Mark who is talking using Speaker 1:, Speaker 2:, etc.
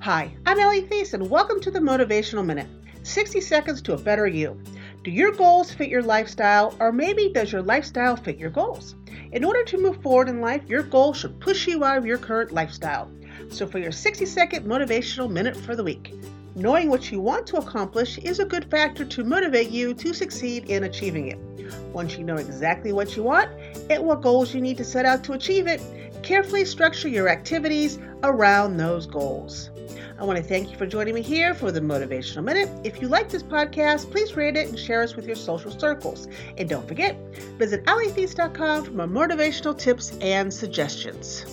Speaker 1: Hi, I'm Allie Theiss, and welcome to the Motivational Minute 60 seconds to a better you. Do your goals fit your lifestyle, or maybe does your lifestyle fit your goals? In order to move forward in life, your goal should push you out of your current lifestyle. So, for your 60 second motivational minute for the week, knowing what you want to accomplish is a good factor to motivate you to succeed in achieving it. Once you know exactly what you want and what goals you need to set out to achieve it, carefully structure your activities around those goals. I want to thank you for joining me here for the Motivational Minute. If you like this podcast, please rate it and share us with your social circles. And don't forget, visit AllieTheiss.com for more motivational tips and suggestions.